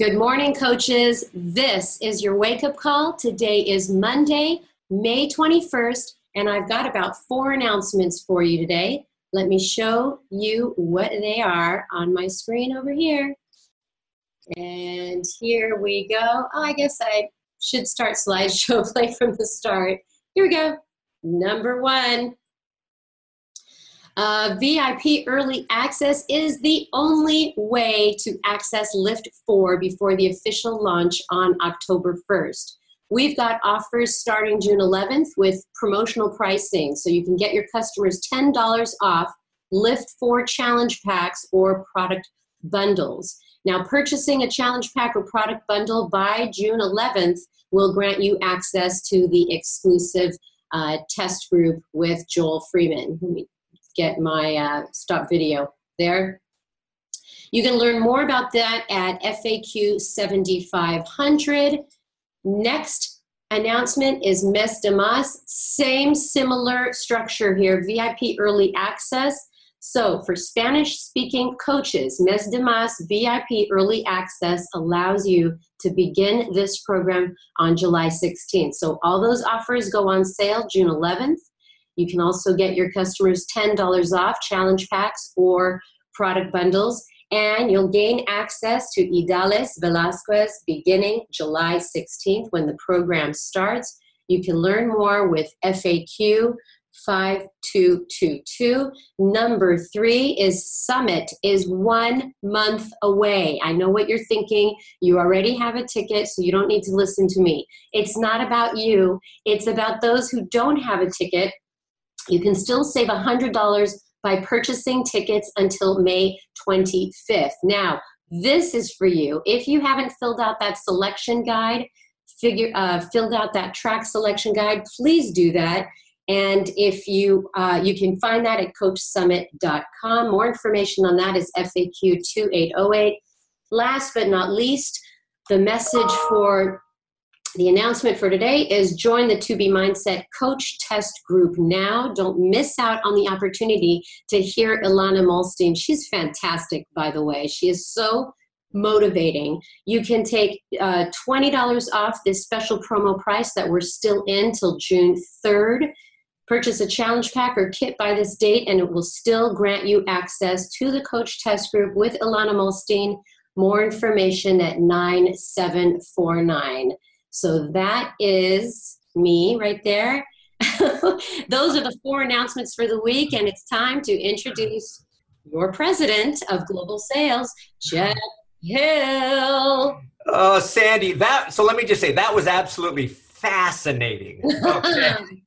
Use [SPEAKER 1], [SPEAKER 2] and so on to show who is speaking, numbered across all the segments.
[SPEAKER 1] Good morning, coaches. This is your wake up call. Today is Monday, May 21st, and I've got about four announcements for you today. Let me show you what they are on my screen over here. And here we go. Oh, I guess I should start slideshow play from the start. Here we go. Number one, uh, VIP early access is the only way to access Lift 4 before the official launch on October 1st. We've got offers starting June 11th with promotional pricing, so you can get your customers $10 off LIIFT4 challenge packs or product bundles. Now, purchasing a challenge pack or product bundle by June 11th will grant you access to the exclusive uh, test group with Joel Freeman. Get my uh, stop video there. You can learn more about that at FAQ 7500. Next announcement is Mes de Mas. Same similar structure here, VIP early access. So for Spanish speaking coaches, Mes de Mas VIP early access allows you to begin this program on July 16th. So all those offers go on sale June 11th. You can also get your customers $10 off challenge packs or product bundles, and you'll gain access to Idalis Velazquez beginning July 16th when the program starts. You can learn more with FAQ 5222. Number three is Summit is one month away. I know what you're thinking. You already have a ticket, so you don't need to listen to me. It's not about you, it's about those who don't have a ticket you can still save $100 by purchasing tickets until May 25th. Now, this is for you. If you haven't filled out that selection guide, figure uh, filled out that track selection guide, please do that. And if you uh, you can find that at coachsummit.com. More information on that is FAQ 2808. Last but not least, the message for the announcement for today is join the 2B Mindset Coach Test Group now. Don't miss out on the opportunity to hear Ilana Muhlstein. She's fantastic, by the way. She is so motivating. You can take uh, $20 off this special promo price that we're still in till June 3rd. Purchase a challenge pack or kit by this date, and it will still grant you access to the Coach Test Group with Ilana Muhlstein. More information at 9749. So that is me right there. Those are the four announcements for the week, and it's time to introduce your president of global sales, Jeff Hill.
[SPEAKER 2] Oh, Sandy, that so let me just say that was absolutely fascinating.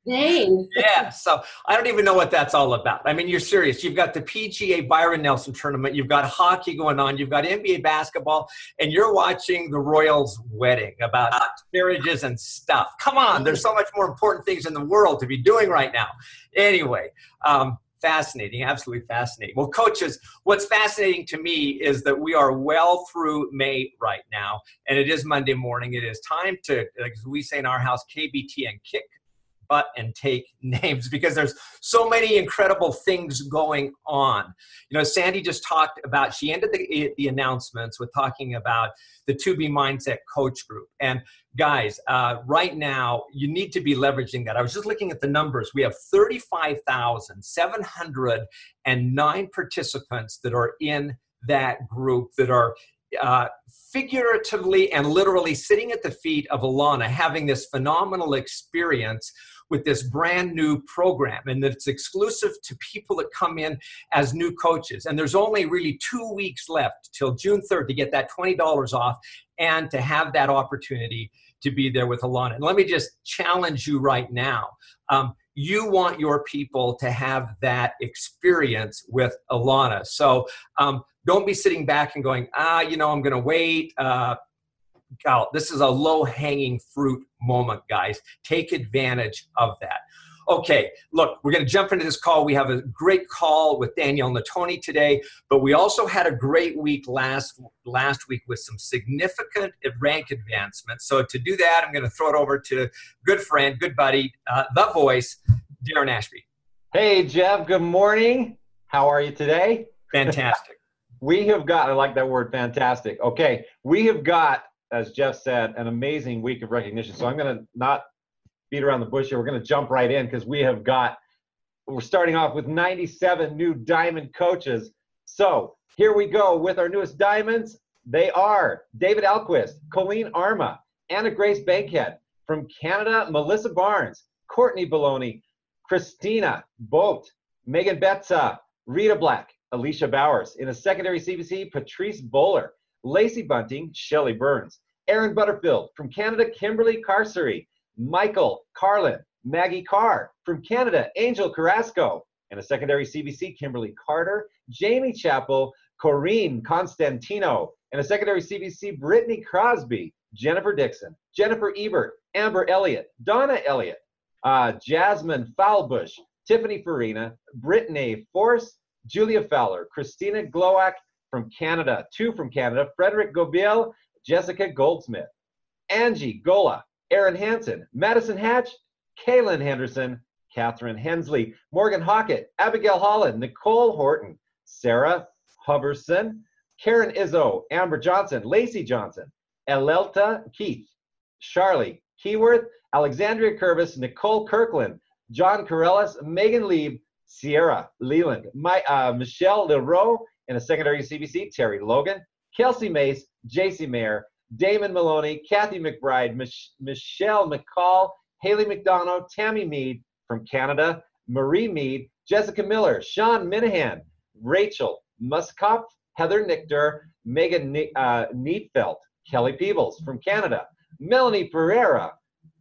[SPEAKER 2] Okay. yeah. So I don't even know what that's all about. I mean, you're serious. You've got the PGA Byron Nelson tournament. You've got hockey going on. You've got NBA basketball, and you're watching the Royals' wedding about marriages and stuff. Come on, there's so much more important things in the world to be doing right now. Anyway, um, fascinating, absolutely fascinating. Well, coaches, what's fascinating to me is that we are well through May right now, and it is Monday morning. It is time to, like we say in our house, KBT and kick butt and take names because there's so many incredible things going on. You know, Sandy just talked about, she ended the, the announcements with talking about the 2B Mindset Coach Group. And guys, uh, right now, you need to be leveraging that. I was just looking at the numbers. We have 35,709 participants that are in that group that are uh, figuratively and literally sitting at the feet of Ilana, having this phenomenal experience with this brand new program and that it's exclusive to people that come in as new coaches. And there's only really two weeks left till June 3rd to get that $20 off and to have that opportunity to be there with Ilana. And let me just challenge you right now. Um, you want your people to have that experience with Ilana. So um, don't be sitting back and going, ah, you know, I'm going to wait. Uh, God, this is a low hanging fruit moment, guys. Take advantage of that. Okay, look, we're going to jump into this call. We have a great call with Danielle Natoni today, but we also had a great week last last week with some significant rank advancements. So to do that, I'm going to throw it over to good friend, good buddy, uh, the voice, Darren Ashby.
[SPEAKER 3] Hey, Jeff. Good morning. How are you today?
[SPEAKER 2] Fantastic.
[SPEAKER 3] we have got, I like that word, fantastic. Okay, we have got, as Jeff said, an amazing week of recognition. So I'm going to not beat around the bush here. We're going to jump right in because we have got, we're starting off with 97 new diamond coaches. So here we go with our newest diamonds. They are David Alquist, Colleen Arma, Anna Grace Bankhead. From Canada, Melissa Barnes, Courtney Baloney, Christina Bolt, Megan Betza, Rita Black, Alicia Bowers. In a secondary CBC, Patrice Bowler, Lacey Bunting, Shelly Burns, Aaron Butterfield. From Canada, Kimberly Carcery, Michael Carlin, Maggie Carr. From Canada, Angel Carrasco. and a secondary CBC, Kimberly Carter, Jamie Chappell, Corrine Constantino. and a secondary CBC, Brittany Crosby, Jennifer Dixon, Jennifer Ebert, Amber Elliott, Donna Elliott, uh, Jasmine Foulbush, Tiffany Farina, Brittany Force, Julia Fowler, Christina Glowak from Canada, two from Canada, Frederick Gobiel, Jessica Goldsmith, Angie Gola, Aaron Hansen, Madison Hatch, Kaylin Henderson, Catherine Hensley, Morgan Hockett, Abigail Holland, Nicole Horton, Sarah Huberson, Karen Izzo, Amber Johnson, Lacey Johnson, Elelta Keith, Charlie Keyworth, Alexandria Curvis, Nicole Kirkland, John Corellis, Megan Lieb, Sierra Leland, My, uh, Michelle Leroux, in a secondary CBC, Terry Logan, Kelsey Mace, JC Mayer, Damon Maloney, Kathy McBride, Mich- Michelle McCall, Haley McDonough, Tammy Mead from Canada, Marie Mead, Jessica Miller, Sean Minahan, Rachel Muskopf, Heather Nichter, Megan uh, Neatfelt, Kelly Peebles from Canada, Melanie Pereira,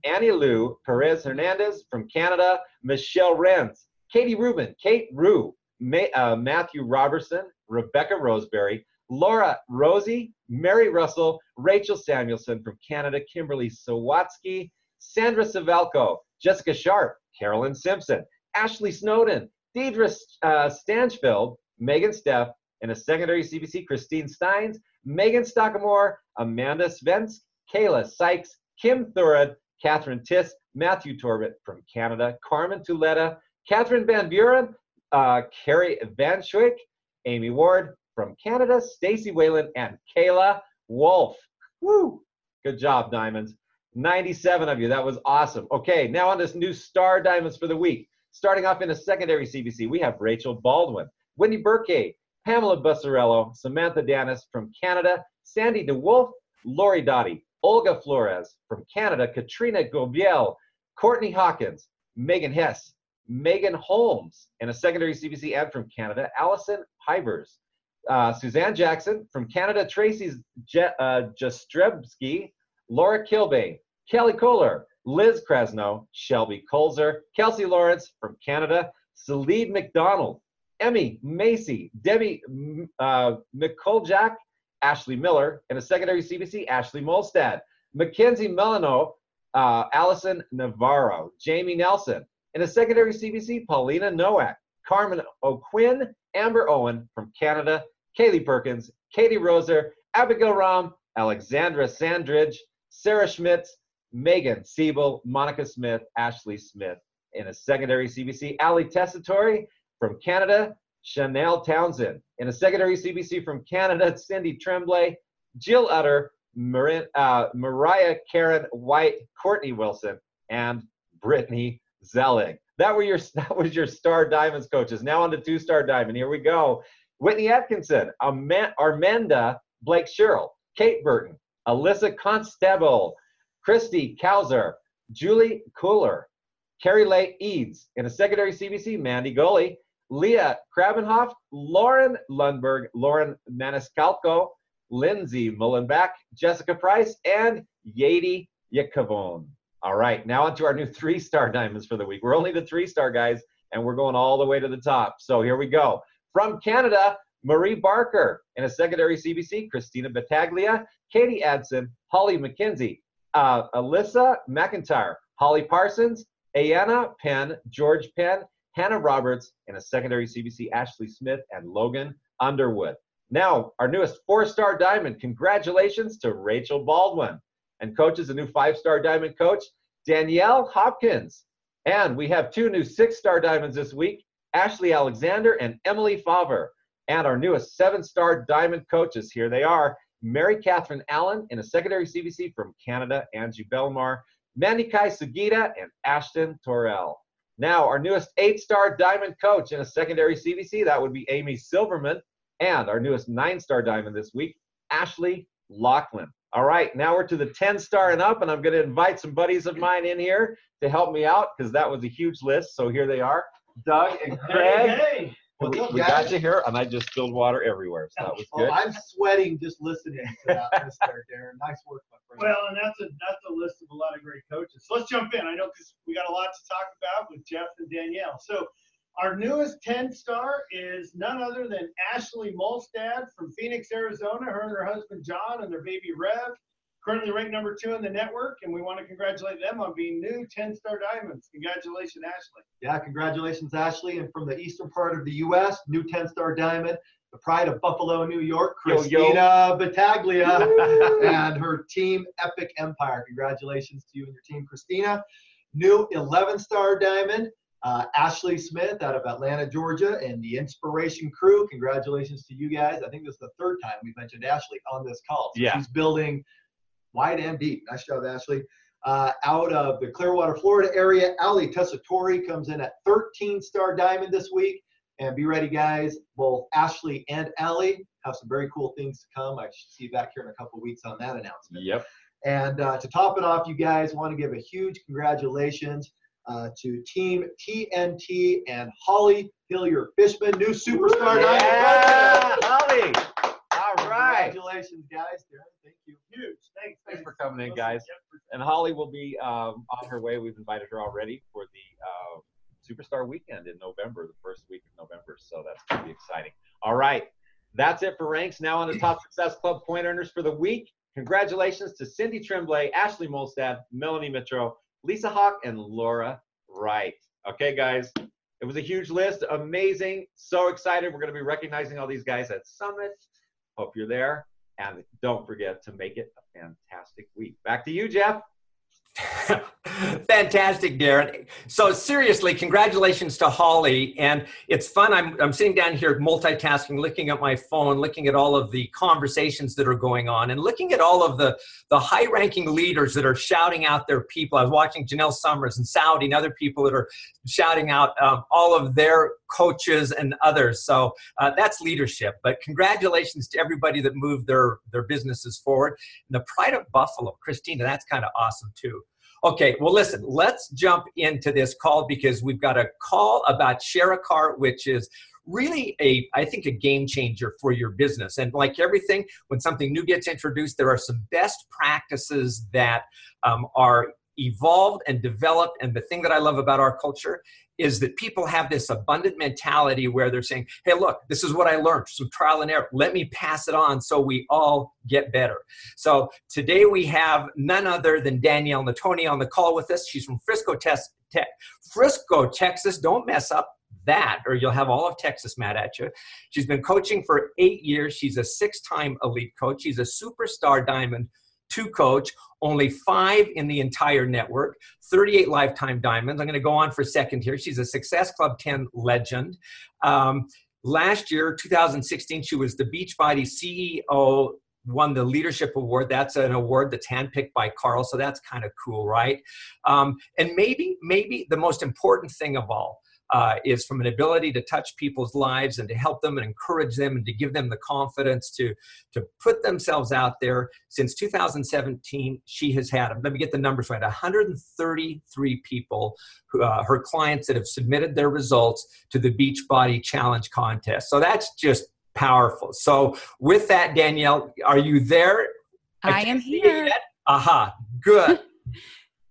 [SPEAKER 3] Annie Lou, Perez Hernandez from Canada, Michelle Renz, Katie Rubin, Kate Rue, May, uh, Matthew Robertson, Rebecca Roseberry, Laura Rosie, Mary Russell, Rachel Samuelson from Canada, Kimberly Sawatsky, Sandra Savalko, Jessica Sharp, Carolyn Simpson, Ashley Snowden, Deidre uh, Stanchfield, Megan Steff, and a secondary CBC, Christine Steins, Megan Stockamore, Amanda Svensk, Kayla Sykes, Kim Thurad, Catherine Tiss, Matthew Torbett from Canada, Carmen Tuleta, Catherine Van Buren, uh, Carrie Van Schuik, Amy Ward from Canada, Stacy Whalen, and Kayla Wolf. Woo! Good job, Diamonds. 97 of you. That was awesome. Okay, now on this new Star Diamonds for the week. Starting off in a secondary CBC, we have Rachel Baldwin, Wendy Burke, Pamela Bussarello, Samantha Danis from Canada, Sandy DeWolf, Lori Dottie, Olga Flores from Canada, Katrina Gobiel, Courtney Hawkins, Megan Hess, Megan Holmes, and a secondary CBC ad from Canada, Allison Hivers, uh, Suzanne Jackson from Canada, Tracy Je- uh, Laura Kilbane, Kelly Kohler, Liz Krasno, Shelby Colzer, Kelsey Lawrence from Canada, Salid McDonald, Emmy Macy, Debbie uh, McColjak, Ashley Miller, and a secondary CBC, Ashley Molstad, Mackenzie Melano, uh, Allison Navarro, Jamie Nelson, and a secondary CBC, Paulina Nowak, Carmen O'Quinn, Amber Owen from Canada, Kaylee Perkins, Katie Roser, Abigail Ram, Alexandra Sandridge, Sarah Schmitz, Megan Siebel, Monica Smith, Ashley Smith. In a secondary CBC, Ali Tessitore from Canada, Chanel Townsend. In a secondary CBC from Canada, Cindy Tremblay, Jill Utter, Marin, uh, Mariah Karen White, Courtney Wilson, and Brittany Zellig. That were your that was your star diamonds coaches. Now on to two star diamond. Here we go. Whitney Atkinson, Armanda Blake Sherrill, Kate Burton, Alyssa Constable, Christy Kauser, Julie Cooler, Carrie Lay Eads. In a secondary CBC, Mandy Gully, Leah Krabenhoff, Lauren Lundberg, Lauren Maniscalco, Lindsay Mullenbeck, Jessica Price, and Yadi Yakavon. All right, now onto our new three-star diamonds for the week. We're only the three-star guys, and we're going all the way to the top. So here we go. From Canada, Marie Barker. In a secondary CBC, Christina Battaglia, Katie Adson, Holly McKenzie, uh, Alyssa McIntyre, Holly Parsons, Ayana Penn, George Penn, Hannah Roberts, and a secondary CBC, Ashley Smith and Logan Underwood. Now, our newest four star diamond, congratulations to Rachel Baldwin. And coach is a new five star diamond coach, Danielle Hopkins. And we have two new six star diamonds this week, Ashley Alexander and Emily Favre. And our newest seven star diamond coaches, here they are Mary Catherine Allen in a secondary CBC from Canada, Angie Belmar, Mandy Kai Sugita, and Ashton Torrell. Now, our newest eight star diamond coach in a secondary CBC, that would be Amy Silverman. And our newest nine star diamond this week, Ashley Lachlan. All right, now we're to the 10 star and up, and I'm going to invite some buddies of mine in here to help me out because that was a huge list. So here they are Doug and Craig.
[SPEAKER 4] Hey, hey.
[SPEAKER 3] We,
[SPEAKER 4] What's up,
[SPEAKER 3] we got you here, and I just spilled water everywhere, so that was
[SPEAKER 4] Oh,
[SPEAKER 3] good.
[SPEAKER 4] I'm sweating just listening to that list there, Darren. Nice work, my friend.
[SPEAKER 5] Well, and that's a that's a list of a lot of great coaches. So let's jump in. I know because we got a lot to talk about with Jeff and Danielle. So our newest 10 star is none other than Ashley Molstad from Phoenix, Arizona. Her and her husband John and their baby Rev. Currently ranked number two in the network, and we want to congratulate them on being new 10 star diamonds. Congratulations, Ashley.
[SPEAKER 4] yeah, congratulations, Ashley. And from the eastern part of the U.S., new 10 star diamond, the pride of Buffalo, New York,
[SPEAKER 3] Yo, yo.
[SPEAKER 4] Christina Battaglia and her team, Epic Empire. Congratulations to you and your team, Christina. New 11 star diamond, uh, Ashley Smith out of Atlanta, Georgia, and the Inspiration Crew. Congratulations to you guys. I think this is the third time we've mentioned Ashley on this call. So
[SPEAKER 3] Yeah.
[SPEAKER 4] She's building wide and deep. Nice job, Ashley. Uh, out of the Clearwater, Florida area, Ali Tessitore comes in at 13 star diamond this week. And be ready, guys. Both Ashley and Ali have some very cool things to come. I should see you back here in a couple weeks on that announcement.
[SPEAKER 3] Yep.
[SPEAKER 4] And uh, to top it off, you guys want to give a huge congratulations uh, to Team TNT and Holly Hillier Fishman, new superstar
[SPEAKER 3] Yeah. Holly. All right.
[SPEAKER 4] Congratulations, guys. Darren, thank you.
[SPEAKER 5] Huge. Thanks.
[SPEAKER 3] Thanks for coming in, guys. And Holly will be um, on her way. We've invited her already for the uh, Superstar Weekend in November, the first week of November. So that's going to be exciting. All right. That's it for ranks. Now on the Top Success Club point earners for the week. Congratulations to Cindy Tremblay, Ashley Molstad, Melanie Mitro, Lisa Hawk, and Laura Wright. Okay, guys. It was a huge list. Amazing. So excited. We're going to be recognizing all these guys at Summit. Hope you're there. And don't forget to make it a fantastic week. Back to you, Jeff.
[SPEAKER 2] Fantastic, Darren. So seriously, congratulations to Holly. And it's fun. I'm, I'm sitting down here multitasking, looking at my phone, looking at all of the conversations that are going on, and looking at all of the, the high-ranking leaders that are shouting out their people. I was watching Janelle Summers and Saudi and other people that are shouting out um, all of their coaches and others. So uh, that's leadership. But congratulations to everybody that moved their, their businesses forward. And the pride of Buffalo, Christina, that's kind of awesome too. Okay, well, listen, let's jump into this call because we've got a call about Share a Cart, which is really a, I think, a game changer for your business. And like everything, when something new gets introduced, there are some best practices that um, are evolved and developed. And the thing that I love about our culture is that people have this abundant mentality where they're saying, hey, look, this is what I learned, some trial and error. Let me pass it on so we all get better. So today we have none other than Danielle Natoni on the call with us. She's from Frisco, Tes- Te- Frisco, Texas. Don't mess up that or you'll have all of Texas mad at you. She's been coaching for eight years. She's a six time elite coach. She's a superstar diamond two coach, only five in the entire network, 38 lifetime diamonds. I'm going to go on for a second here. She's a Success Club 10 legend. Um, last year, 2016, she was the Beachbody CEO won the leadership award that's an award that's handpicked by carl so that's kind of cool right um, and maybe maybe the most important thing of all uh, is from an ability to touch people's lives and to help them and encourage them and to give them the confidence to to put themselves out there. Since 2017 she has had let me get the numbers right 133 people who, uh, her clients that have submitted their results to the beachbody challenge contest. So that's just powerful. So with that danielle are you there?
[SPEAKER 6] I am
[SPEAKER 2] see you
[SPEAKER 6] here.
[SPEAKER 2] aha good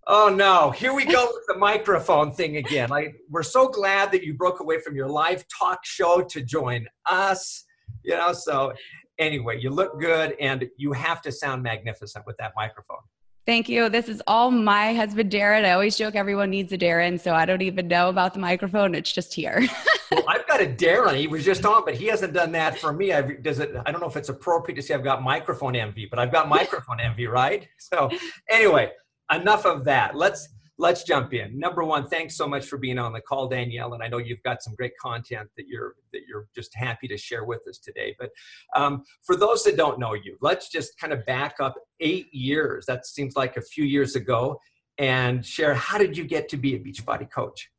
[SPEAKER 2] Oh no, here we go with the microphone thing again. Like we're so glad that you broke away from your live talk show to join us. You know, so anyway, you look good and you have to sound magnificent with that microphone.
[SPEAKER 6] Thank you. This is all my husband, Darren. I always joke everyone needs a Darren, so I don't even know about the microphone. It's just here.
[SPEAKER 2] Well, I've got a Darren. He was just on, but he hasn't done that for me. I've, does it? I don't know if it's appropriate to say I've got microphone envy, but I've got microphone envy, right? So anyway, enough of that. Let's let's jump in. Number one, thanks so much for being on the call, Danielle. And I know you've got some great content that you're that you're just happy to share with us today. But um, for those that don't know you, let's just kind of back up eight years. That seems like a few years ago, and share how did you get to be a Beachbody coach?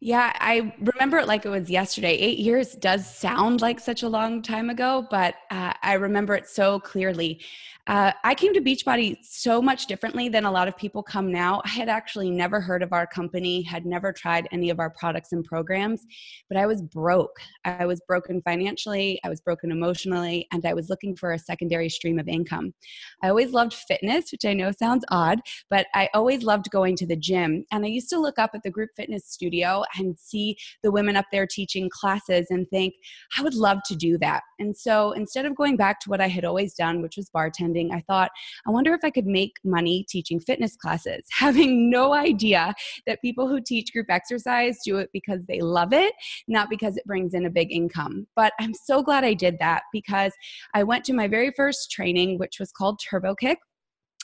[SPEAKER 6] Yeah, I remember it like it was yesterday. Eight years does sound like such a long time ago, but uh, I remember it so clearly. Uh, I came to Beachbody so much differently than a lot of people come now. I had actually never heard of our company, had never tried any of our products and programs, but I was broke. I was broken financially, I was broken emotionally, and I was looking for a secondary stream of income. I always loved fitness, which I know sounds odd, but I always loved going to the gym. And I used to look up at the group fitness studio and see the women up there teaching classes and think, I would love to do that. And so instead of going back to what I had always done, which was bartending, I thought, I wonder if I could make money teaching fitness classes, having no idea that people who teach group exercise do it because they love it, not because it brings in a big income. But I'm so glad I did that because I went to my very first training, which was called Turbo Kick.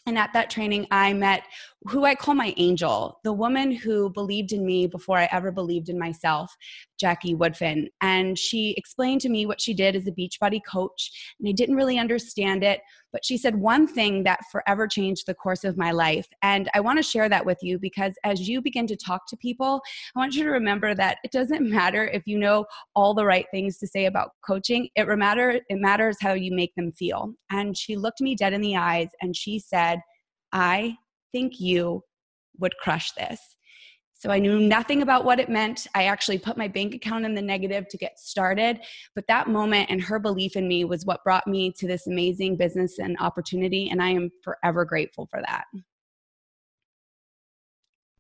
[SPEAKER 6] And at that training, I met who I call my angel, the woman who believed in me before I ever believed in myself, Jackie Woodfin. And she explained to me what she did as a Beachbody coach. And I didn't really understand it, but she said one thing that forever changed the course of my life. And I want to share that with you because as you begin to talk to people, I want you to remember that it doesn't matter if you know all the right things to say about coaching. It matter it matters how you make them feel. And she looked me dead in the eyes and she said, I think you would crush this. So I knew nothing about what it meant. I actually put my bank account in the negative to get started. But that moment and her belief in me was what brought me to this amazing business and opportunity. And I am forever grateful for that.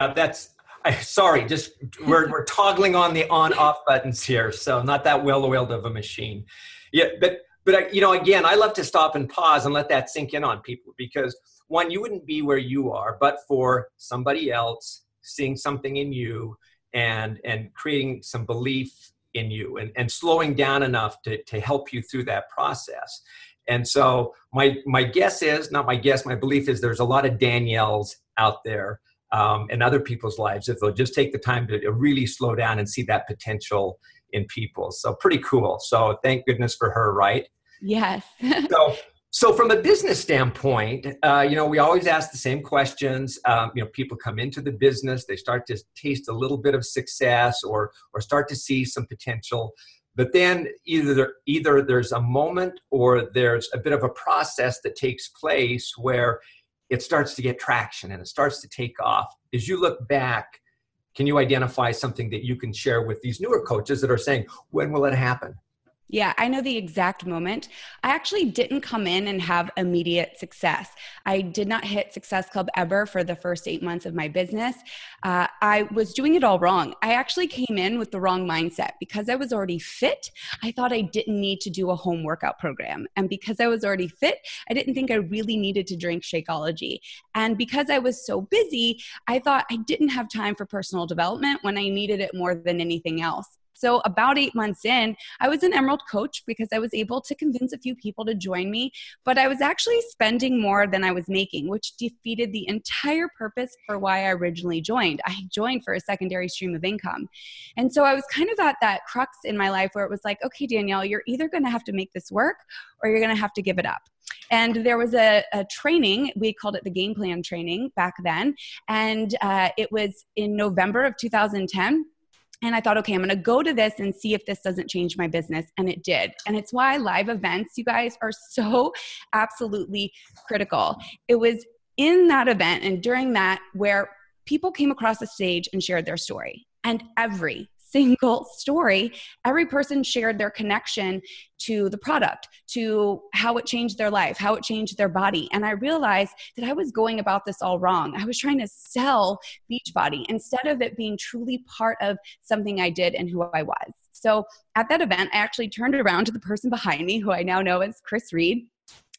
[SPEAKER 2] Uh, that's I, sorry, just we're, we're toggling on the on off buttons here. So not that well oiled of a machine. Yeah, but but you know, again, I love to stop and pause and let that sink in on people because one, you wouldn't be where you are, but for somebody else seeing something in you and and creating some belief in you and, and slowing down enough to, to help you through that process. And so my my guess is, not my guess, my belief is there's a lot of Danielles out there um, in other people's lives if they'll just take the time to really slow down and see that potential in people. So pretty cool. So thank goodness for her, right?
[SPEAKER 6] Yes.
[SPEAKER 2] so so, from a business standpoint, uh, you know, we always ask the same questions. Um, you know, people come into the business, they start to taste a little bit of success, or or start to see some potential, but then either either there's a moment or there's a bit of a process that takes place where it starts to get traction and it starts to take off. As you look back, can you identify something that you can share with these newer coaches that are saying, "When will it happen?"
[SPEAKER 6] Yeah, I know the exact moment. I actually didn't come in and have immediate success. I did not hit Success Club ever for the first eight months of my business. Uh, I was doing it all wrong. I actually came in with the wrong mindset because I was already fit. I thought I didn't need to do a home workout program. And because I was already fit, I didn't think I really needed to drink Shakeology. And because I was so busy, I thought I didn't have time for personal development when I needed it more than anything else. So, about eight months in, I was an Emerald coach because I was able to convince a few people to join me, but I was actually spending more than I was making, which defeated the entire purpose for why I originally joined. I joined for a secondary stream of income. And so I was kind of at that crux in my life where it was like, okay, Danielle, you're either going to have to make this work or you're going to have to give it up. And there was a, a, training, we called it the game plan training back then. And uh, it was in November of 2010 and I thought, okay, I'm going to go to this and see if this doesn't change my business. And it did. And it's why live events, you guys, are so absolutely critical. It was in that event and during that where people came across the stage and shared their story. And every single story, every person shared their connection to the product, to how it changed their life, how it changed their body. And I realized that I was going about this all wrong. I was trying to sell Beachbody instead of it being truly part of something I did and who I was. So at that event, I actually turned around to the person behind me, who I now know as Chris Reed,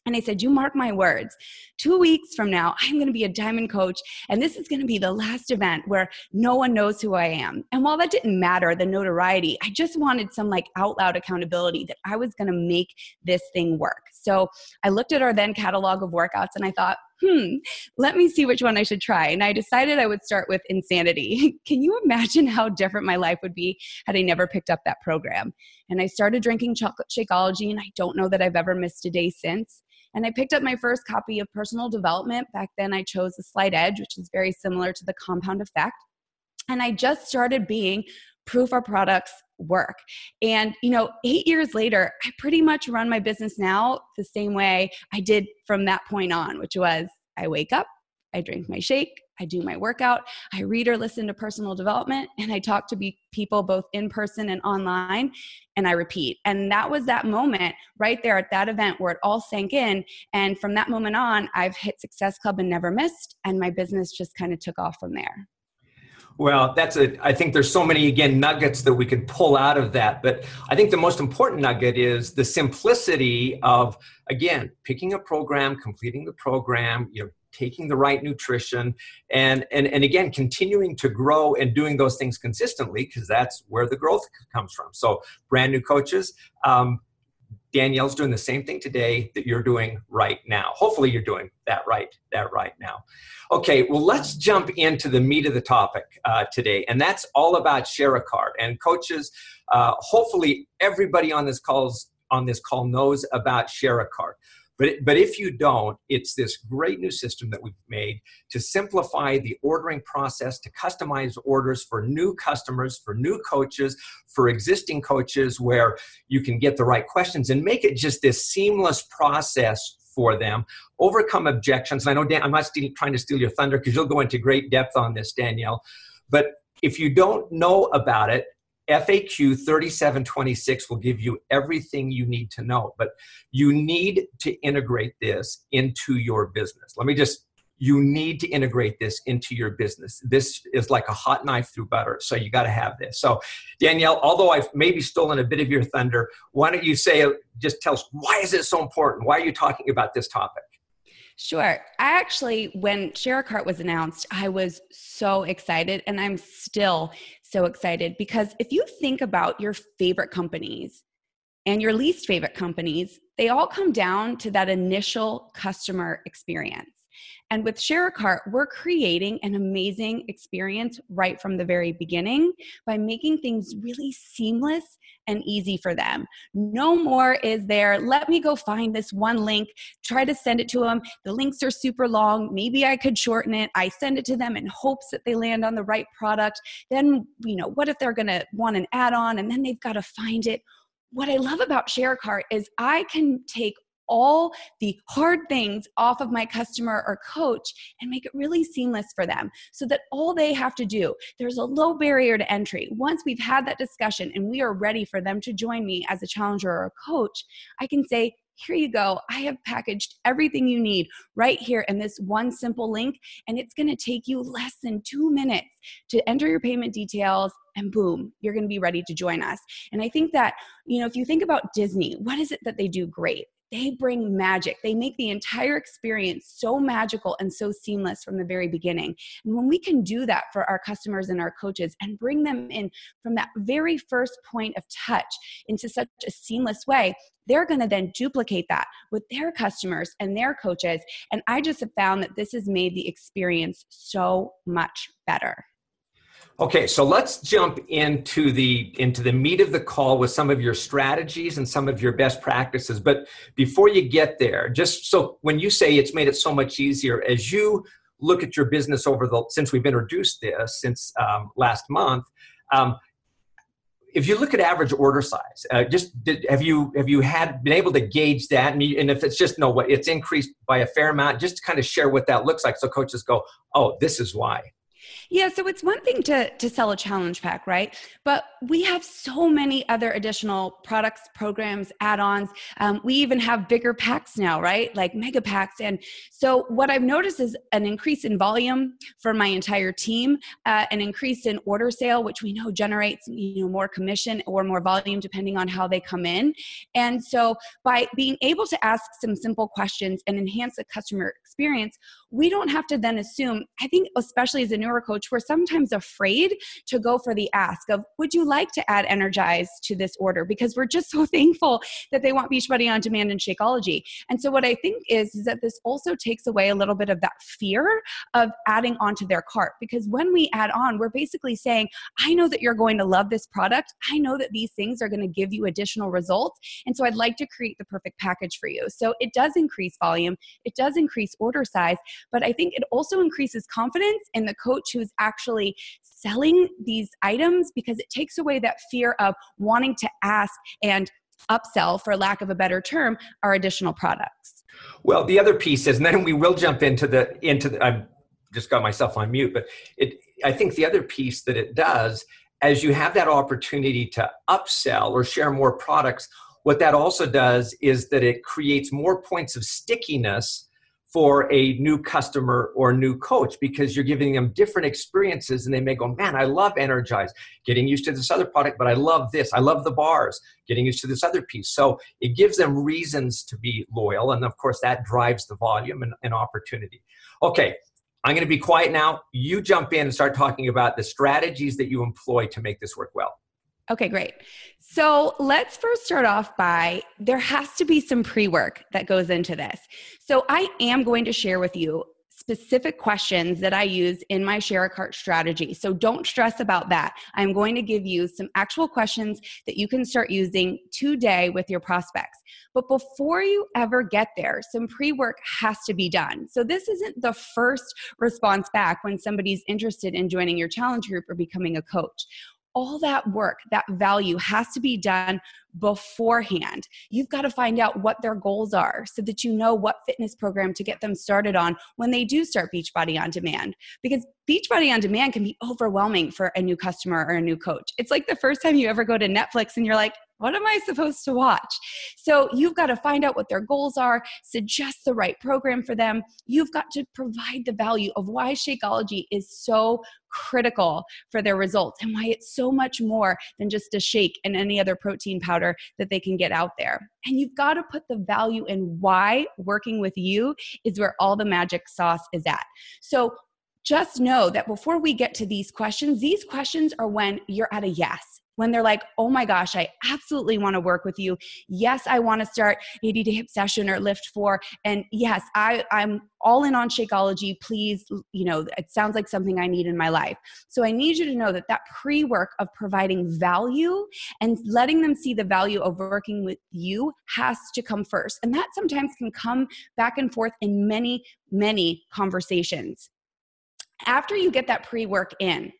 [SPEAKER 6] and I said, You mark my words. Two weeks from now, I'm going to be a diamond coach. And this is going to be the last event where no one knows who I am. And while that didn't matter, the notoriety, I just wanted some like out loud accountability that I was going to make this thing work. So I looked at our then catalog of workouts and I thought, hmm, let me see which one I should try. And I decided I would start with insanity. Can you imagine how different my life would be had I never picked up that program? And I started drinking chocolate Shakeology, and I don't know that I've ever missed a day since. And I picked up my first copy of Personal Development. Back then, I chose The Slight Edge, which is very similar to the compound effect. And I just started being proof our products work. And, you know, eight years later, I pretty much run my business now the same way I did from that point on, which was I wake up, I drink my shake, I do my workout, I read or listen to personal development, and I talk to be people both in person and online, and I repeat. And that was that moment right there at that event where it all sank in. And from that moment on, I've hit Success Club and never missed, and my business just kind of took off from there.
[SPEAKER 2] Well, that's a, I think there's so many, again, nuggets that we could pull out of that. But I think the most important nugget is the simplicity of, again, picking a program, completing the program, you know, taking the right nutrition and and, and again continuing to grow and doing those things consistently because that's where the growth comes from so brand new coaches um, Danielle's doing the same thing today that you're doing right now. Hopefully, you're doing that right, that right now. Okay, well, let's jump into the meat of the topic uh, today, and that's all about share a cart. And coaches, uh, hopefully, everybody on this calls on this call knows about share a cart. But, but if you don't, it's this great new system that we've made to simplify the ordering process, to customize orders for new customers, for new coaches, for existing coaches, where you can get the right questions and make it just this seamless process for them, overcome objections. And I know, Dan, I'm not trying to steal your thunder because you'll go into great depth on this, Danielle. But if you don't know about it, FAQ 3726 will give you everything you need to know, but you need to integrate this into your business. Let me just, you need to integrate this into your business. This is like a hot knife through butter, so you got to have this. So, Danielle, although I've maybe stolen a bit of your thunder, why don't you say, just tell us, why is it so important? Why are you talking about this topic?
[SPEAKER 6] Sure. I actually, when Share a Cart was announced, I was so excited, and I'm still so excited because if you think about your favorite companies and your least favorite companies, they all come down to that initial customer experience. And with Share a Cart, we're creating an amazing experience right from the very beginning by making things really seamless and easy for them. No more is there, let me go find this one link, try to send it to them. The links are super long. Maybe I could shorten it. I send it to them in hopes that they land on the right product. Then, you know, what if they're going to want an add on and then they've got to find it? What I love about ShareCart is I can take all the hard things off of my customer or coach and make it really seamless for them so that all they have to do, there's a low barrier to entry. Once we've had that discussion and we are ready for them to join me as a challenger or a coach, I can say, here you go. I have packaged everything you need right here in this one simple link, and it's going to take you less than two minutes to enter your payment details, and boom, you're going to be ready to join us. And I think that, you know, if you think about Disney, what is it that they do great? They bring magic. They make the entire experience so magical and so seamless from the very beginning. And when we can do that for our customers and our coaches and bring them in from that very first point of touch into such a seamless way, they're going to then duplicate that with their customers and their coaches. And I just have found that this has made the experience so much better.
[SPEAKER 2] Okay, so let's jump into the into the meat of the call with some of your strategies and some of your best practices. But before you get there, just so when you say it's made it so much easier, as you look at your business over the since we've introduced this since um, last month, um, if you look at average order size, uh, just did, have you have you had been able to gauge that? And, you, and if it's just no, what it's increased by a fair amount, just to kind of share what that looks like, so coaches go, oh, this is why.
[SPEAKER 6] Yeah, so it's one thing to to sell a challenge pack, right? But we have so many other additional products, programs, add-ons. Um, we even have bigger packs now, right? Like mega packs. And so what I've noticed is an increase in volume for my entire team, uh, an increase in order sale, which we know generates you know more commission or more volume depending on how they come in. And so by being able to ask some simple questions and enhance the customer experience, we don't have to then assume. I think especially as a newer coach we're sometimes afraid to go for the ask of, would you like to add Energize to this order? Because we're just so thankful that they want Beachbody on demand and Shakeology. And so what I think is, is that this also takes away a little bit of that fear of adding onto their cart. Because when we add on, we're basically saying, I know that you're going to love this product. I know that these things are going to give you additional results. And so I'd like to create the perfect package for you. So it does increase volume, it does increase order size, but I think it also increases confidence in the coach who's actually selling these items because it takes away that fear of wanting to ask and upsell, for lack of a better term, our additional products.
[SPEAKER 2] Well, the other piece is, and then we will jump into the into the. I've just got myself on mute, but it. I think the other piece that it does, as you have that opportunity to upsell or share more products, what that also does is that it creates more points of stickiness for a new customer or new coach because you're giving them different experiences and they may go, Man, I love Energize, getting used to this other product, but I love this. I love the bars, getting used to this other piece. So it gives them reasons to be loyal. And of course, that drives the volume and, and opportunity. Okay, I'm going to be quiet now. You jump in and start talking about the strategies that you employ to make this work well.
[SPEAKER 6] Okay, great. So let's first start off by there has to be some pre work that goes into this. So I am going to share with you specific questions that I use in my share a cart strategy. So don't stress about that. I'm going to give you some actual questions that you can start using today with your prospects. But before you ever get there, some pre work has to be done. So this isn't the first response back when somebody's interested in joining your challenge group or becoming a coach all that work, that value has to be done beforehand. You've got to find out what their goals are so that you know what fitness program to get them started on when they do start Beachbody on Demand. Because Beachbody on Demand can be overwhelming for a new customer or a new coach. It's like the first time you ever go to Netflix and you're like, what am I supposed to watch? So you've got to find out what their goals are, suggest the right program for them. You've got to provide the value of why Shakeology is so critical for their results and why it's so much more than just a shake and any other protein powder that they can get out there. And you've got to put the value in why working with you is where all the magic sauce is at. So just know that before we get to these questions, these questions are when you're at a yes when they're like, oh my gosh, I absolutely want to work with you. Yes, I want to start 80 Day Obsession or lift four. And yes, I, I'm all in on Shakeology. Please, you know, it sounds like something I need in my life. So I need you to know that that pre work of providing value and letting them see the value of working with you has to come first. And that sometimes can come back and forth in many, many conversations. After you get that pre work in,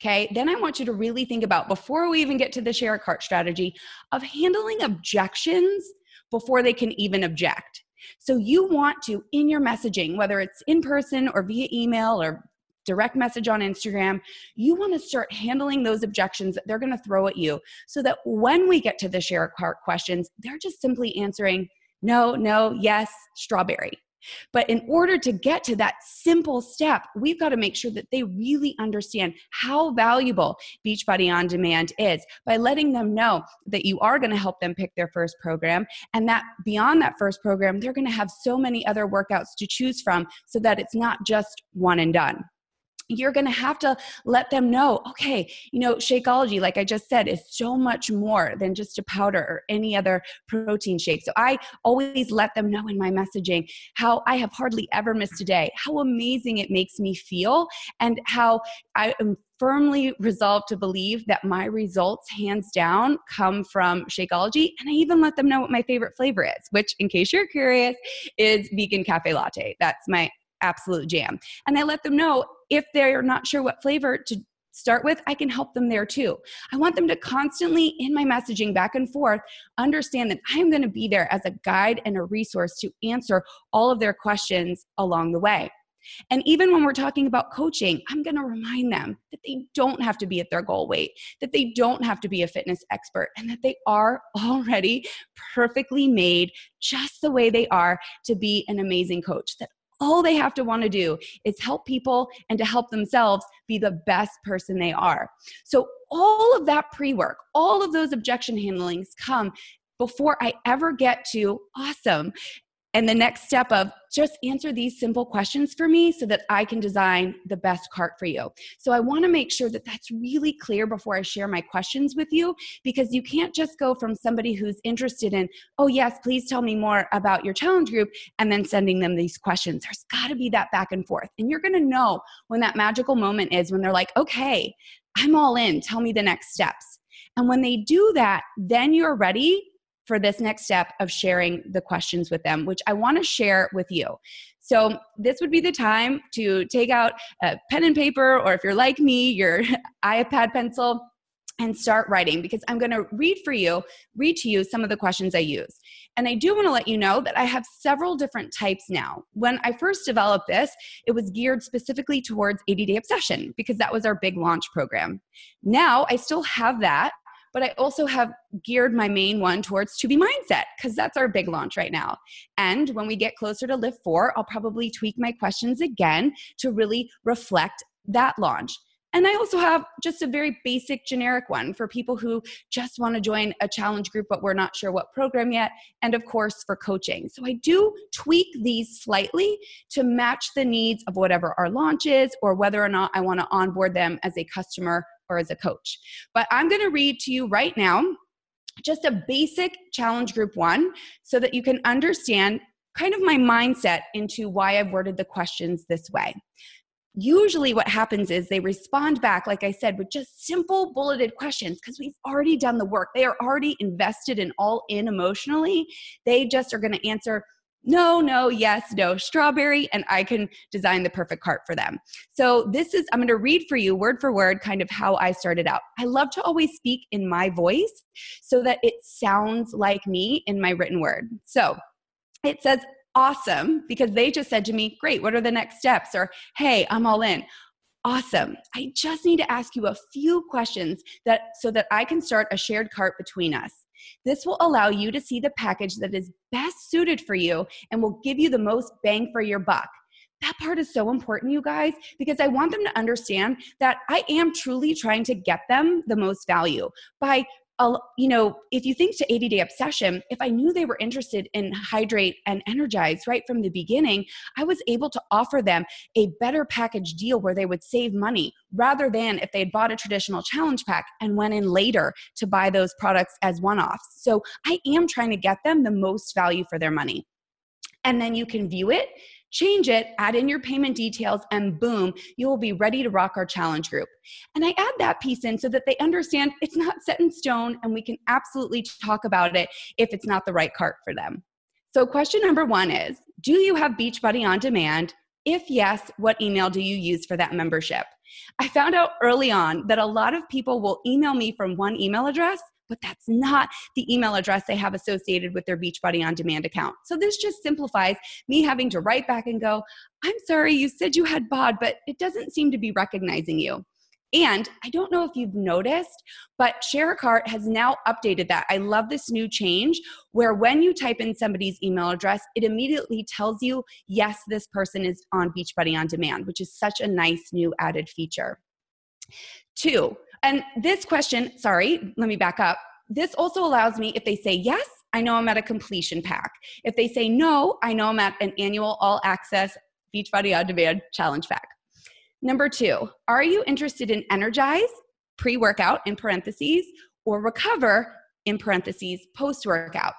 [SPEAKER 6] Okay, then I want you to really think about before we even get to the share a cart strategy of handling objections before they can even object. So you want to, in your messaging, whether it's in person or via email or direct message on Instagram, you want to start handling those objections that they're going to throw at you so that when we get to the share a cart questions, they're just simply answering no, no, yes, strawberry. But in order to get to that simple step, we've got to make sure that they really understand how valuable Beachbody On Demand is by letting them know that you are going to help them pick their first program and that beyond that first program, they're going to have so many other workouts to choose from so that it's not just one and done you're going to have to let them know okay you know shakeology like i just said is so much more than just a powder or any other protein shake so i always let them know in my messaging how i have hardly ever missed a day how amazing it makes me feel and how i am firmly resolved to believe that my results, hands down, come from Shakeology. And I even let them know what my favorite flavor is, which, in case you're curious, is vegan cafe latte. That's my absolute jam. And I let them know if they're not sure what flavor to start with, I can help them there too. I want them to constantly, in my messaging back and forth, understand that I'm going to be there as a guide and a resource to answer all of their questions along the way. And even when we're talking about coaching, I'm going to remind them that they don't have to be at their goal weight, that they don't have to be a fitness expert, and that they are already perfectly made just the way they are to be an amazing coach. That all they have to want to do is help people and to help themselves be the best person they are. So, all of that pre work, all of those objection handlings come before I ever get to awesome. And the next step of just answer these simple questions for me so that I can design the best cart for you. So I want to make sure that that's really clear before I share my questions with you because you can't just go from somebody who's interested in, oh, yes, please tell me more about your challenge group, and then sending them these questions. There's got to be that back and forth. And you're going to know when that magical moment is when they're like, okay, I'm all in, tell me the next steps. And when they do that, then you're ready for this next step of sharing the questions with them, which I want to share with you. So, this would be the time to take out a pen and paper, or if you're like me, your iPad pencil, and start writing because I'm going to read for you, read to you some of the questions I use. And I do want to let you know that I have several different types now. When I first developed this, it was geared specifically towards 80 Day Obsession because that was our big launch program. Now I still have that, but I also have geared my main one towards 2B mindset because that's our big launch right now. And when we get closer to LIIFT4, I'll probably tweak my questions again to really reflect that launch. And I also have just a very basic generic one for people who just want to join a challenge group, but we're not sure what program yet. And of course, for coaching. So I do tweak these slightly to match the needs of whatever our launch is or whether or not I want to onboard them as a customer or as a coach. But I'm going to read to you right now just a basic challenge group one so that you can understand kind of my mindset into why I've worded the questions this way. Usually, what happens is they respond back, like I said, with just simple bulleted questions because we've already done the work. They are already invested and all in emotionally. They just are going to answer no, no, yes, no, strawberry, and I can design the perfect cart for them. So, this is, I'm going to read for you word for word kind of how I started out. I love to always speak in my voice so that it sounds like me in my written word. So, it says, awesome, because they just said to me, great, what are the next steps? Or, hey, I'm all in. Awesome. I just need to ask you a few questions that so that I can start a shared cart between us. This will allow you to see the package that is best suited for you and will give you the most bang for your buck. That part is so important, you guys, because I want them to understand that I am truly trying to get them the most value by you know, if you think to 80 day obsession, if I knew they were interested in hydrate and energize right from the beginning, I was able to offer them a better package deal where they would save money rather than if they had bought a traditional challenge pack and went in later to buy those products as one offs. So I am trying to get them the most value for their money. And then you can view it change it, add in your payment details, and boom, you will be ready to rock our challenge group. And I add that piece in so that they understand it's not set in stone and we can absolutely talk about it if it's not the right cart for them. So, question number one is Do you have Beachbody on demand? If yes, what email do you use for that membership? I found out early on that a lot of people will email me from one email address but that's not the email address they have associated with their Beachbody on demand account. So this just simplifies me having to write back and go, I'm sorry, you said you had BOD, but it doesn't seem to be recognizing you. And I don't know if you've noticed, but Share a Cart has now updated that. I love this new change where when you type in somebody's email address, it immediately tells you, yes, this person is on Beachbody on Demand, which is such a nice new added feature. Two, and this question, sorry, let me back up. This also allows me, if they say yes, I know I'm at a completion pack. If they say no, I know I'm at an annual all access Beachbody on Demand challenge pack. Number two, are you interested in Energize, pre workout in parentheses, or Recover in parentheses post workout.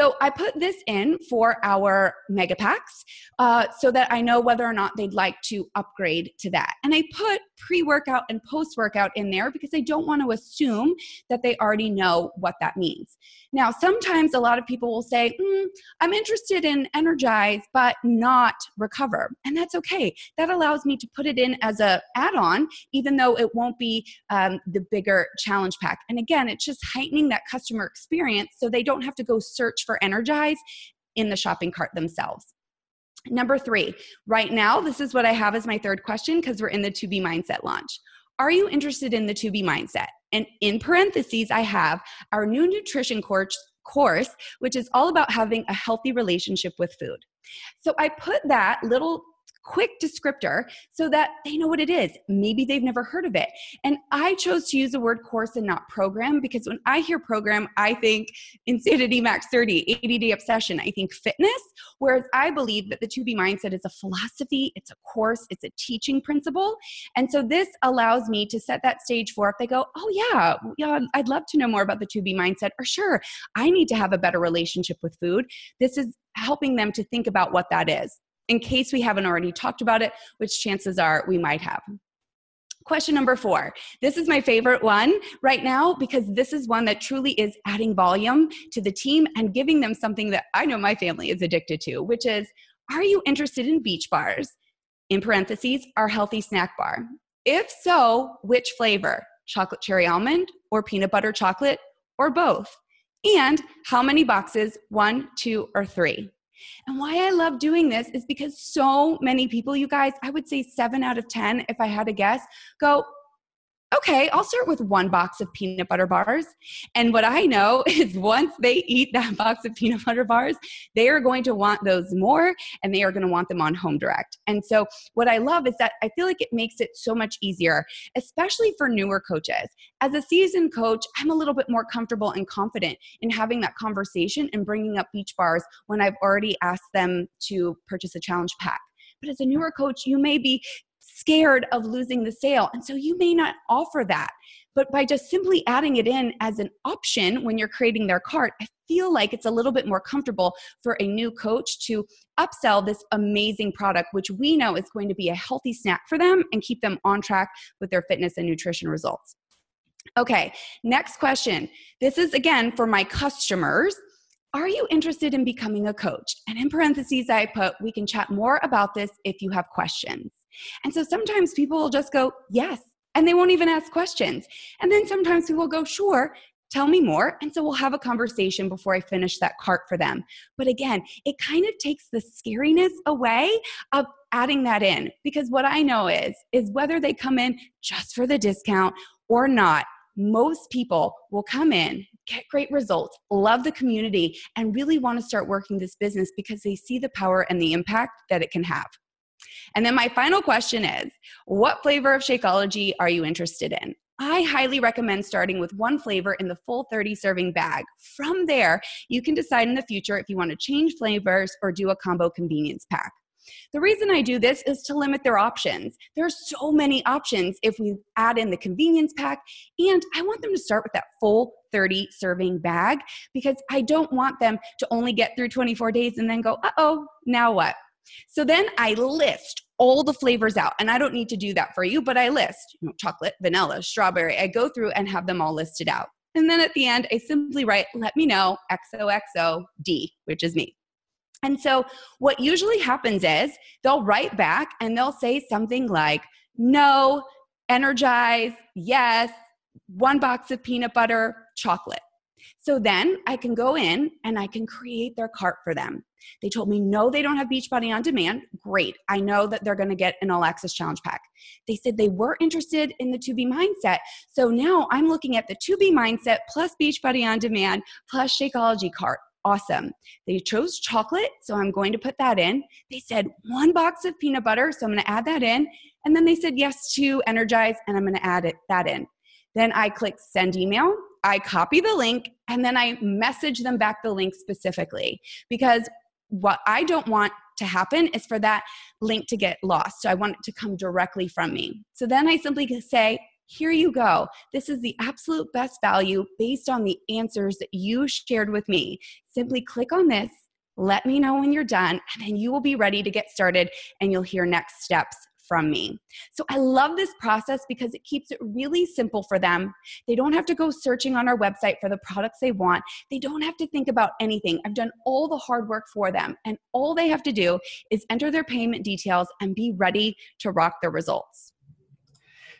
[SPEAKER 6] So I put this in for our mega packs uh, so that I know whether or not they'd like to upgrade to that. And I put pre workout and post workout in there because I don't want to assume that they already know what that means. Now, sometimes a lot of people will say, mm, I'm interested in energize, but not recover. And that's okay. That allows me to put it in as a add-on, even though it won't be um, the bigger challenge pack. And again, it's just heightening that customer experience so they don't have to go search for energize in the shopping cart themselves. Number three, right now, this is what I have as my third question because we're in the 2B mindset launch. Are you interested in the 2B mindset? And in parentheses, I have our new nutrition course, course, which is all about having a healthy relationship with food. So I put that little quick descriptor so that they know what it is. Maybe they've never heard of it. And I chose to use the word course and not program because when I hear program, I think Insanity Max 30, 80 day obsession, I think fitness. Whereas I believe that the 2B mindset is a philosophy, it's a course, it's a teaching principle. And so this allows me to set that stage for if they go, oh, yeah, yeah, I'd love to know more about the 2B mindset, or sure, I need to have a better relationship with food. This is helping them to think about what that is in case we haven't already talked about it, which chances are we might have. Question number four. This is my favorite one right now because this is one that truly is adding volume to the team and giving them something that I know my family is addicted to, which is Are you interested in beach bars? In parentheses, our healthy snack bar. If so, which flavor? Chocolate cherry almond or peanut butter chocolate or both? And how many boxes? One, two, or three? And why I love doing this is because so many people, you guys, I would say seven out of 10, if I had to guess, go, okay, I'll start with one box of peanut butter bars. And what I know is once they eat that box of peanut butter bars, they are going to want those more and they are going to want them on home direct. And so, what I love is that I feel like it makes it so much easier, especially for newer coaches. As a seasoned coach, I'm a little bit more comfortable and confident in having that conversation and bringing up beach bars when I've already asked them to purchase a challenge pack. But as a newer coach, you may be scared of losing the sale. And so you may not offer that. But by just simply adding it in as an option when you're creating their cart, I feel like it's a little bit more comfortable for a new coach to upsell this amazing product, which we know is going to be a healthy snack for them and keep them on track with their fitness and nutrition results. Okay, next question. This is again for my customers. Are you interested in becoming a coach? And in parentheses, I put, we can chat more about this if you have questions. And so sometimes people will just go, yes, and they won't even ask questions. And then sometimes people will go, sure, tell me more. And so we'll have a conversation before I finish that cart for them. But again, it kind of takes the scariness away of adding that in because what I know is is whether they come in just for the discount or not, most people will come in, get great results, love the community, and really want to start working this business because they see the power and the impact that it can have. And then my final question is what flavor of Shakeology are you interested in? I highly recommend starting with one flavor in the full 30 serving bag. From there, you can decide in the future if you want to change flavors or do a combo convenience pack. The reason I do this is to limit their options. There are so many options if we add in the convenience pack, and I want them to start with that full 30 serving bag because I don't want them to only get through 24 days and then go, uh oh, now what? So then I list all the flavors out, and I don't need to do that for you, but I list you know, chocolate, vanilla, strawberry. I go through and have them all listed out. And then at the end, I simply write, let me know, XOXO D, which is me. And so what usually happens is they'll write back and they'll say something like, no, energize, yes, one box of peanut butter, chocolate. So then I can go in and I can create their cart for them. They told me, no, they don't have Beachbody on demand. Great. I know that they're going to get an all access challenge pack. They said they were interested in the 2B mindset. So now I'm looking at the 2B mindset plus Beachbody on demand plus Shakeology cart. Awesome. They chose chocolate, so I'm going to put that in. They said one box of peanut butter, so I'm going to add that in. And then they said yes to Energize, and I'm going to add it, that in. Then I click send email. I copy the link and then I message them back the link specifically because what I don't want to happen is for that link to get lost. So I want it to come directly from me. So then I simply say, here you go. This is the absolute best value based on the answers that you shared with me. Simply click on this, let me know when you're done, and then you will be ready to get started and you'll hear next steps from me. So I love this process because it keeps it really simple for them. They don't have to go searching on our website for the products they want. They don't have to think about anything. I've done all the hard work for them, and all they have to do is enter their payment details and be ready to rock their results.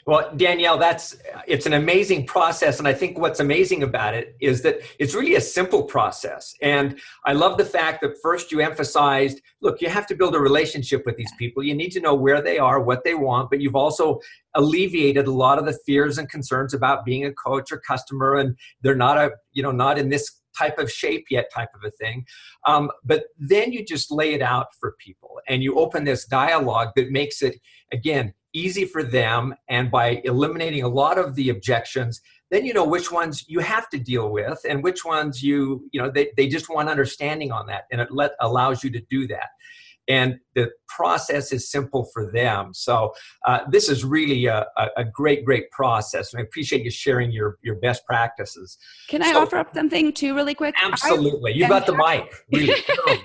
[SPEAKER 2] Well, Danielle, that's it's an amazing process, and I think what's amazing about it is that it's really a simple process. And I love the fact that first you emphasized, look, you have to build a relationship with these people. You need to know where they are, what they want, but you've also alleviated a lot of the fears and concerns about being a coach or customer, and they're not a, you know, not in this type of shape yet type of a thing um, but then you just lay it out for people and you open this dialogue that makes it again easy for them and by eliminating a lot of the objections then you know which ones you have to deal with and which ones you you know they, they just want understanding on that and it let allows you to do that. And the process is simple for them. So uh, this is really a, a, great great process and i appreciate you sharing your your best practices.
[SPEAKER 6] Can i
[SPEAKER 2] so,
[SPEAKER 6] offer up something too really quick?
[SPEAKER 2] Absolutely. You got the mic really,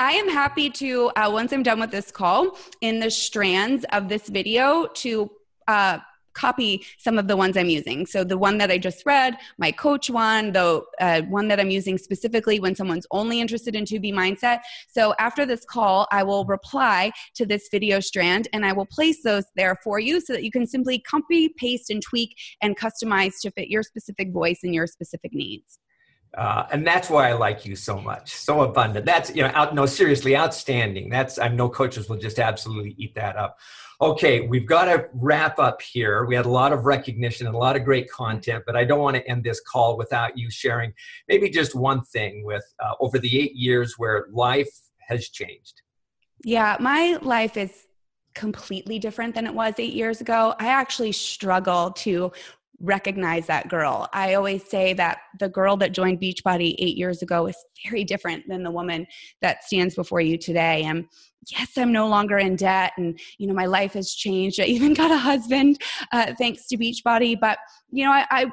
[SPEAKER 6] I am happy to, uh, once I'm done with this call, in the strands of this video to uh, copy some of the ones I'm using. So the one that I just read, my coach one, the uh, one that I'm using specifically when someone's only interested in 2B mindset. So after this call, I will reply to this video strand and I will place those there for you so that you can simply copy, paste, and tweak and customize to fit your specific voice and your specific needs.
[SPEAKER 2] Uh, and that's why I like you so much, so abundant. That's you know, out, no, seriously, outstanding. That's I know coaches will just absolutely eat that up. Okay, we've got to wrap up here. We had a lot of recognition and a lot of great content, but I don't want to end this call without you sharing maybe just one thing with uh, over the eight years where life has changed.
[SPEAKER 6] Yeah, my life is completely different than it was eight years ago. I actually struggle to recognize that girl. I always say that the girl that joined Beachbody eight years ago is very different than the woman that stands before you today. And yes, I'm no longer in debt, and you know my life has changed. I even got a husband uh, thanks to Beachbody. But you know, I, I,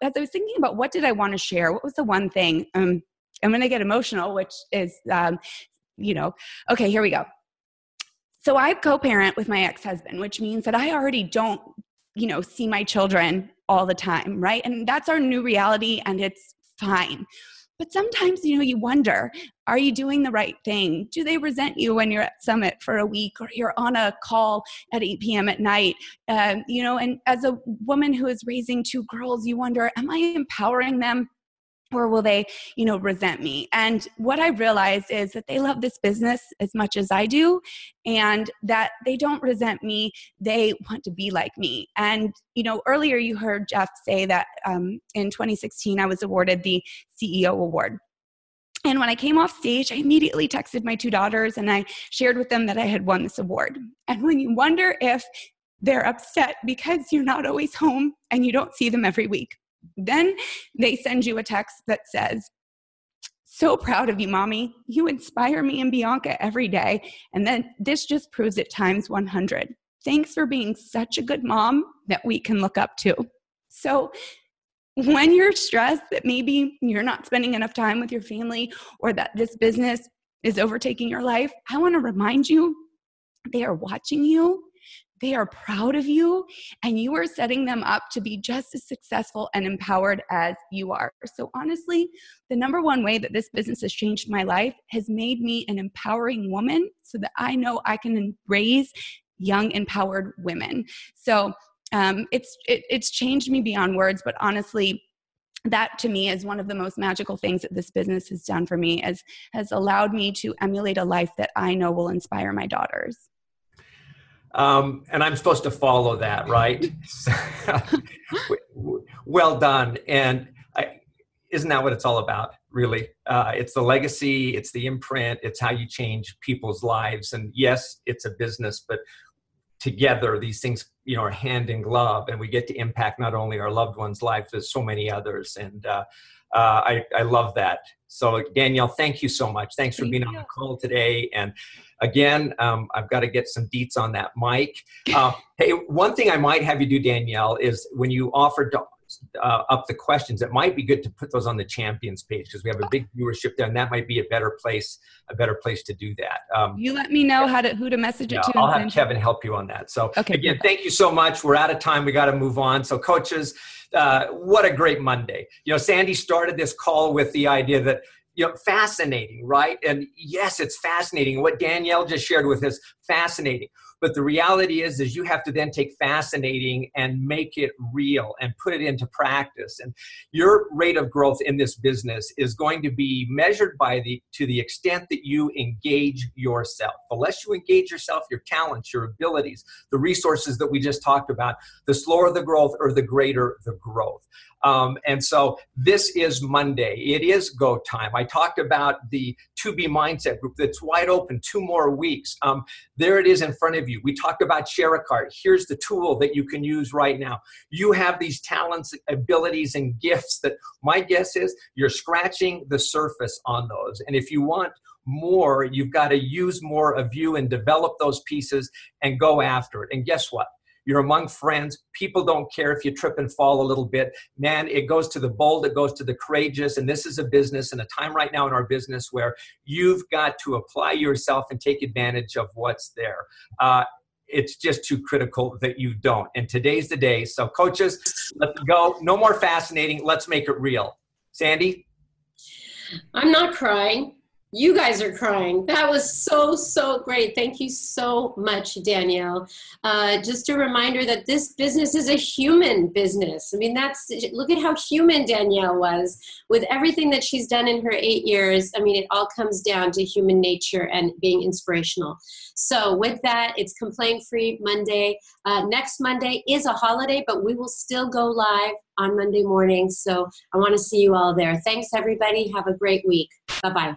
[SPEAKER 6] as I was thinking about what did I want to share, what was the one thing? Um, I'm going to get emotional, which is, um, you know, okay, here we go. So I co-parent with my ex-husband, which means that I already don't you know see my children all the time, right? And that's our new reality and it's fine. But sometimes, you know, you wonder, are you doing the right thing? Do they resent you when you're at Summit for a week or you're on a call at 8 p.m. at night? Um, you know, and as a woman who is raising two girls, you wonder, am I empowering them or will they you know resent me? And what i realized is that they love this business as much as i do and that they don't resent me they want to be like me. And you know earlier you heard jeff say that um, in 2016 i was awarded the ceo award. And when I came off stage, I immediately texted my two daughters and I shared with them that I had won this award. And when you wonder if they're upset because you're not always home and you don't see them every week, then they send you a text that says, so proud of you, mommy. You inspire me and Bianca every day. And then this just proves it times 100. Thanks for being such a good mom that we can look up to. So, when you're stressed that maybe you're not spending enough time with your family or that this business is overtaking your life, I want to remind you they are watching you they are proud of you and you are setting them up to be just as successful and empowered as you are. So, honestly, the number one way that this business has changed my life has made me an empowering woman so that I know I can raise young, empowered women. So, um, it's it, it's changed me beyond words, but honestly, that to me is one of the most magical things that this business has done for me as has allowed me to emulate a life that I know will inspire my daughters.
[SPEAKER 2] Um, and I'm supposed to follow that, right? well done. And I, isn't that what it's all about, really? Uh, it's the legacy, it's the imprint, it's how you change people's lives. And yes, it's a business, but together these things you know are hand in glove and we get to impact not only our loved ones lives but so many others and uh, uh, I, I love that so danielle thank you so much thanks for thank being you. on the call today and Again, um, I've got to get some deets on that mic. Uh, hey, one thing I might have you do, Danielle, is when you offer to, uh, up the questions, it might be good to put those on the champions page because we have a big viewership there, and that might be a better place, a better place to do that. Um,
[SPEAKER 6] you let me know how to who to message it to.
[SPEAKER 2] I'll have Kevin help you on that. So okay, again, thank you so much. We're out of time. We got to move on. So coaches, uh, what a great Monday. You know, Sandy started this call with the idea that you know, fascinating, right? And yes, it's fascinating. What Danielle just shared with us, fascinating. But the reality is is you have to then take fascinating and make it real and put it into practice and your rate of growth in this business is going to be measured by the to the extent that you engage yourself the less you engage yourself your talents your abilities the resources that we just talked about the slower the growth or the greater the growth um, and so this is Monday. It is go time. I talked about the 2B Mindset group that's wide open, two more weeks. Um, there it is in front of you. We talked about Share a Cart. Here's the tool that you can use right now. You have these talents, abilities, and gifts that my guess is you're scratching the surface on those. And if you want more, you've got to use more of you and develop those pieces and go after it. And guess what? You're among friends. People don't care if you trip and fall a little bit. Man, it goes to the bold, it goes to the courageous. And this is a business and a time right now in our business where you've got to apply yourself and take advantage of what's there. Uh, it's just too critical that you don't. And today's the day. So, coaches, let's go. No more fascinating. Let's make it real. Sandy?
[SPEAKER 1] I'm not crying. You guys are crying. That was so, so great. Thank you so much, Danielle. Uh, just a reminder that this business is a human business. I mean, that's look at how human Danielle was with everything that she's done in her eight years. I mean, it all comes down to human nature and being inspirational. So, with that, it's complaint free Monday. Uh, next Monday is a holiday, but we will still go live on Monday morning. So, I want to see you all there. Thanks, everybody. Have a great week. Bye bye.